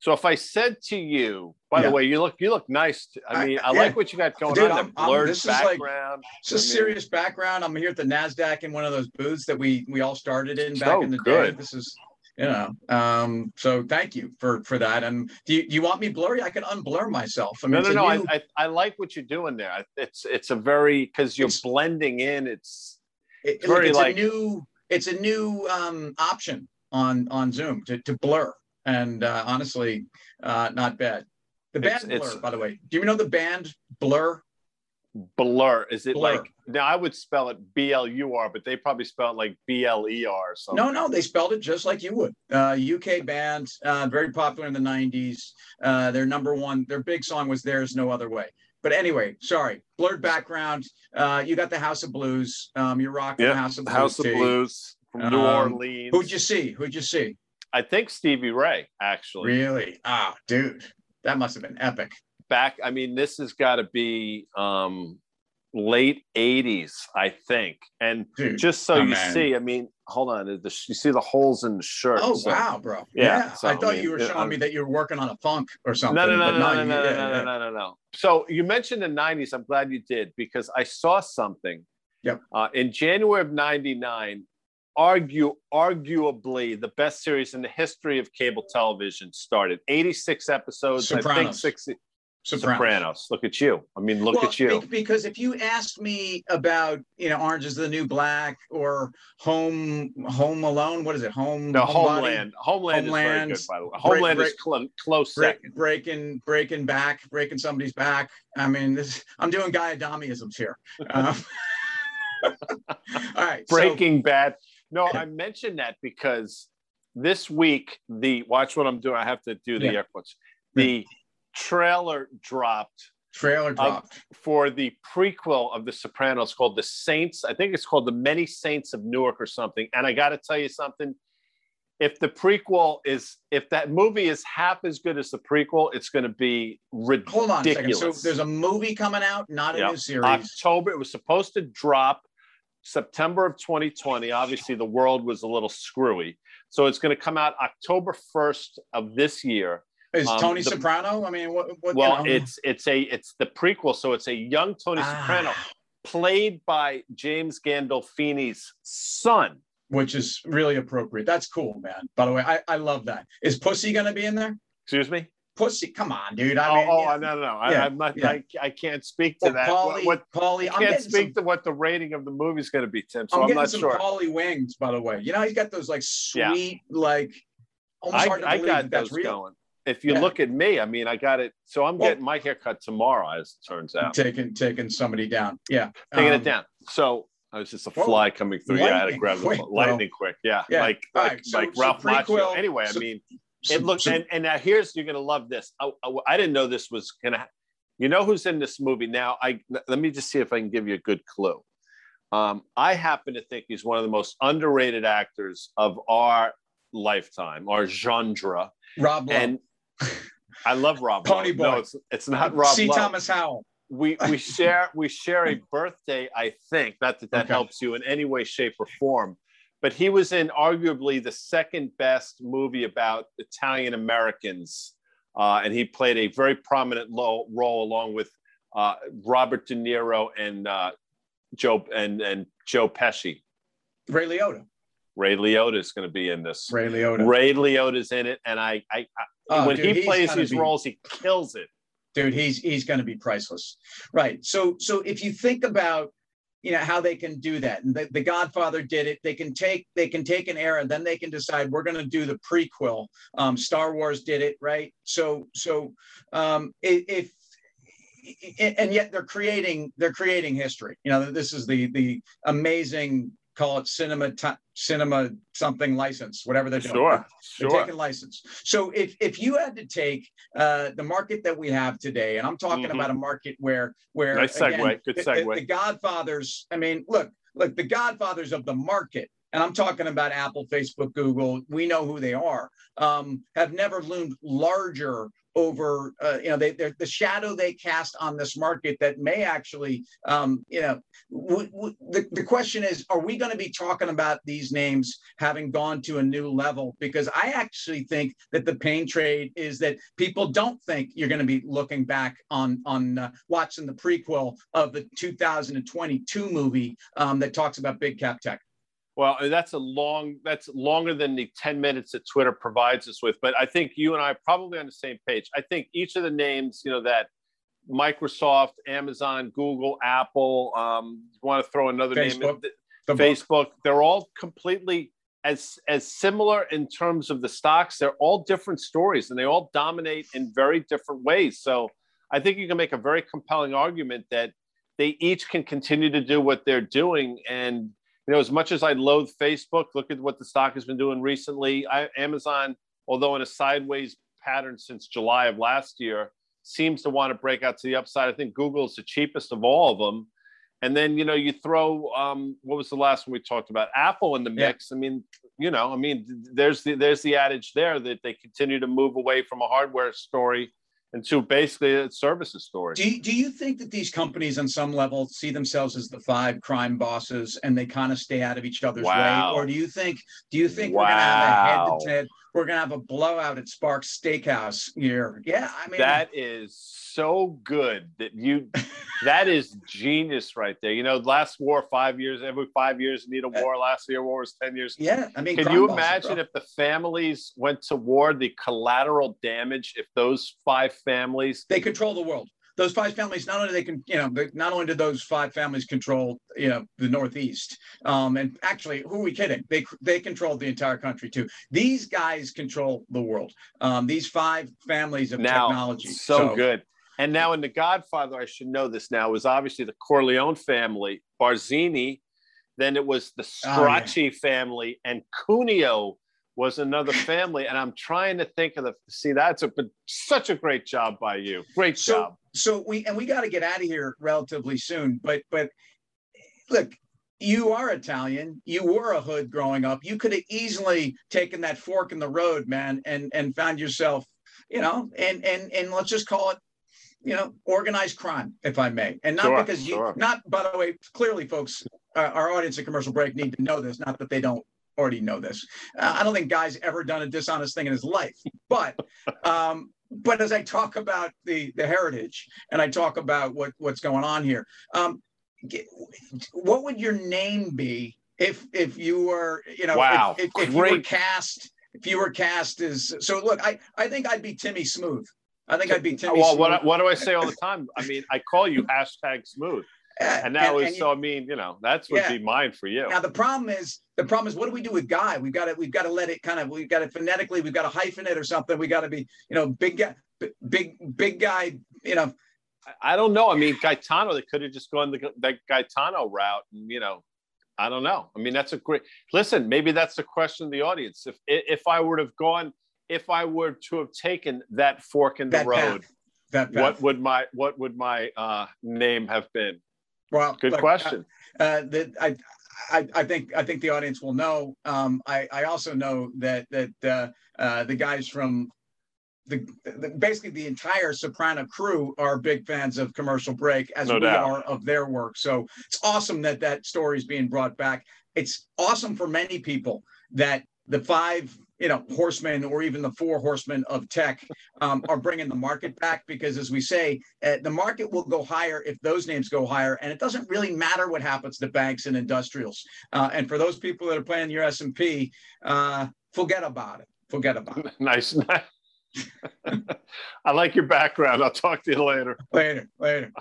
So if I said to you, by Yeah. the way, you look you look nice. I mean, I, yeah. like what you got going Dude, on. I'm- The I'm- blurred this is like- background. It's a I mean, serious background. I'm here at the Nasdaq in one of those booths that we we all started in back So in the day. This is, you know, um, so thank you for for that. And do you, do you want me blurry? I can unblur myself. I mean, No, no, no. new- I, I I like what you're doing there. It's it's a very because you're It's- blending in. It's it- It's very it's like- a new it's a new um, option on on Zoom to, to blur, and uh, honestly, uh, not bad. The It's- band it's- blur, by the way. Do you know the band blur? blur. Is it Blur. like now? I would spell it B L U R, but they probably spell it like B L E R something. No, no, they spelled it just like you would. Uh, UK band, uh, very popular in the '90s. Uh, their number one, their big song was "There's No Other Way." But anyway, sorry, blurred background. Uh, you got the House of Blues. Um, you're rocking Yeah, the House of Blues. House of. Blues from New Um, Orleans. Who'd you see? Who'd you see? I think Stevie Ray actually. Really? Ah, dude, that must have been epic. Back. I mean, this has got to be um late 80s, I think. And Dude, just so you man. see, I mean, hold on. You see the holes in the shirt. Oh so- wow, bro. Yeah, Yeah, so, I I thought mean, you were showing I'm- me that you were working on a funk or something. No, no, no, but no, no, you- no, no, yeah, no, yeah. no, no, no, no. So you mentioned the 90s. I'm glad you did because I saw something. Yep. Uh, in January of 99, argue arguably the best series in the history of cable television started. 86 episodes, I think 60 Sopranos. Sopranos. Look at you. I mean, look Well, at you. because if you asked me about, you know, Orange is the New Black or Home Home Alone, what is it? Home No, Homebody? Homeland. Homeland, is very Homeland, good, by the way. Homeland break- is clo- close Break, second. breaking breaking back, breaking somebody's back. I mean, this I'm doing Guy Adamiisms here. Um, all right, so- Breaking Bad. No, I mentioned that because this week the watch what I'm doing. I have to do the Yeah. air quotes. The hmm. trailer dropped trailer um, dropped. for the prequel of The Sopranos called The Saints. I think it's called The Many Saints of Newark or something. And I got to tell you something. If the prequel is, if that movie is half as good as the prequel, it's going to be ridiculous. Hold on a second. So there's a movie coming out, not a Yeah. new series. October. It was supposed to drop September of 2020. Obviously, the world was a little screwy. So it's going to come out October 1st of this year. Is um, Tony the- Soprano? I mean, what? what you Well, know? it's it's a it's the prequel, so it's a young Tony Ah. Soprano, played by James Gandolfini's son. which is really appropriate. That's cool, man. By the way, I, I love that. Is Pussy gonna be in there? Excuse me. Pussy, come on, dude. I oh, mean, oh yeah. no, no, no. I, Yeah, I'm not. yeah. I, I can't speak to Well, that. Paulie, what, I can't speak some, to what the rating of the movie is going to be, Tim. So I'm I'm, getting not some sure. Paulie wings, by the way. You know, he's got those like Yeah. sweet, like almost I, hard to I believe got that's those real. going. If you Yeah. look at me, I mean, I got it. So I'm Well- getting my haircut tomorrow, as it turns out. Taking taking somebody down. Yeah. Taking Um, it down. So I was just a Whoa. fly coming through. yeah, I had to grab the bro. lightning quick. Yeah, Yeah. like All like, right, so- like so Ralph Macchio. Anyway, so- I mean, so- it looks so- and, and now here's you're gonna love this. I, I, I didn't know this was gonna. You know who's in this movie now? I let me just see if I can give you a good clue. Um, I happen to think he's one of the most underrated actors of our lifetime, our genre, Rob Lowe. and I love Rob. Pony Lowe. No, it's, it's not Rob. C. Lowe Thomas Howell. we we share we share a birthday i think not that that Okay. helps you in any way shape or form but he was in arguably the second best movie about italian americans uh, and he played a very prominent lo- role along with uh, robert de niro and uh, joe and and joe pesci Ray Liotta. ray liotta is going to be in this Ray Liotta. ray liotta's in it and i i, I Oh, when dude, he plays these be- roles he kills it dude he's he's going to be priceless right so so if you think about you know how they can do that. And the, the godfather did it. They can take they can take an era then they can decide we're going to do the prequel. Um star wars did it right? So so um if and yet they're creating they're creating history. You know this is the the amazing call it cinema ti- cinema something license whatever they're doing sure they're sure taking license. So if if you had to take uh, the market that we have today, and I'm talking Mhm. about a market where where Nice segue. again, Good the- the- The, Godfathers. I mean, look, look, the Godfathers of the market and I'm talking about Apple, Facebook, Google, we know who they are, um, have never loomed larger over uh, you know they, the shadow they cast on this market that may actually um, you know the, the question is are we going to be talking about these names having gone to a new level? Because i actually think that the pain trade is that people don't think you're going to be looking back on on uh, watching the prequel of the 2022 movie um, that talks about big cap tech well, that's a long, that's longer than the 10 minutes that Twitter provides us with. But I think you and I are probably on the same page. I think each of the names, you know, that Microsoft, Amazon, Google, Apple, um, want to throw another Facebook, name, in, the Facebook, they're all completely as as similar in terms of the stocks. They're all different stories and they all dominate in very different ways. So I think you can make a very compelling argument that they each can continue to do what they're doing and you know, as much as I loathe Facebook, look at what the stock has been doing recently. I, Amazon, although in a sideways pattern since July of last year, seems to want to break out to the upside. I think Google is the cheapest of all of them. And then, you know, you throw um, what was the last one we talked about? Apple in the mix. Yeah. I mean, you know, I mean, there's the there's the adage there that they continue to move away from a hardware story into basically a services story. Do you, do you think that these companies on some level see themselves as the five crime bosses and they kind of stay out of each other's wow. way? Or do you think do you think wow. we're gonna have a head to head we're gonna have a blowout at Sparks Steakhouse here? Yeah, I mean that is so good that you that is genius right there. You know, last war five years, every five years need a uh, war. Last year war was 10 years. Yeah. I mean, can you imagine if the families went to war, the collateral damage if those five families they control the world those five families not only they can you know not only did those five families control you know the northeast um, and actually who are we kidding? They they controlled the entire country too. These guys control the world. Um, these five families of now, technology. so, so, good. And now in the godfather i should know this now was obviously the corleone family barzini then it was the stracci oh, yeah. family and cuneo was another family and i'm trying to think of the see that's a such a great job by you. Great so, job. so we and we got to get out of here relatively soon but but look you are italian. You were a hood growing up. You could have easily taken that fork in the road man and and found yourself you know and and and let's just call it you know organized crime if i may. And not sure, because you sure. not by the way clearly folks uh, our audience at commercial break need to know this not that they don't already know this. Uh, I don't think Guy's ever done a dishonest thing in his life, but um, but as I talk about the the heritage and I talk about what what's going on here, um, what would your name be if if you were you know wow. if, if, if you were cast if you were cast as so look I I think I'd be Timmy Smooth. I think I'd be Timmy. Well, what, what do I say all the time? I mean, I call you hashtag smooth and that and, was and so. I mean, you know, that's would yeah. be mine for you. Now the problem is, the problem is, what do we do with Guy? We've got to, we've got to let it kind of, we've got to phonetically, we've got to hyphen it or something. We got to be, you know, big guy, big, big guy. You know, I don't know. I mean, Gaetano, they could have just gone the, the Gaetano route, and you know, I don't know. I mean, that's a great. Listen, maybe that's the question of the audience. If if I would have gone, if I were to have taken that fork in the that road. That path. what would my what would my uh, name have been? Well, good look, question. Uh, uh, that I, I, I, think I think the audience will know. Um, I, I also know that that uh, uh, the guys from the, the, basically the entire Soprano crew are big fans of Commercial Break, as no we doubt. are of their work. So it's awesome that that story is being brought back. It's awesome for many people that the five you know, horsemen or even the four horsemen of tech um, are bringing the market back because, as we say, uh, the market will go higher if those names go higher, and it doesn't really matter what happens to banks and industrials. Uh, and for those people that are playing your S and P, uh, forget about it. Forget about it. Nice. I like your background. I'll talk to you later. Later. Later.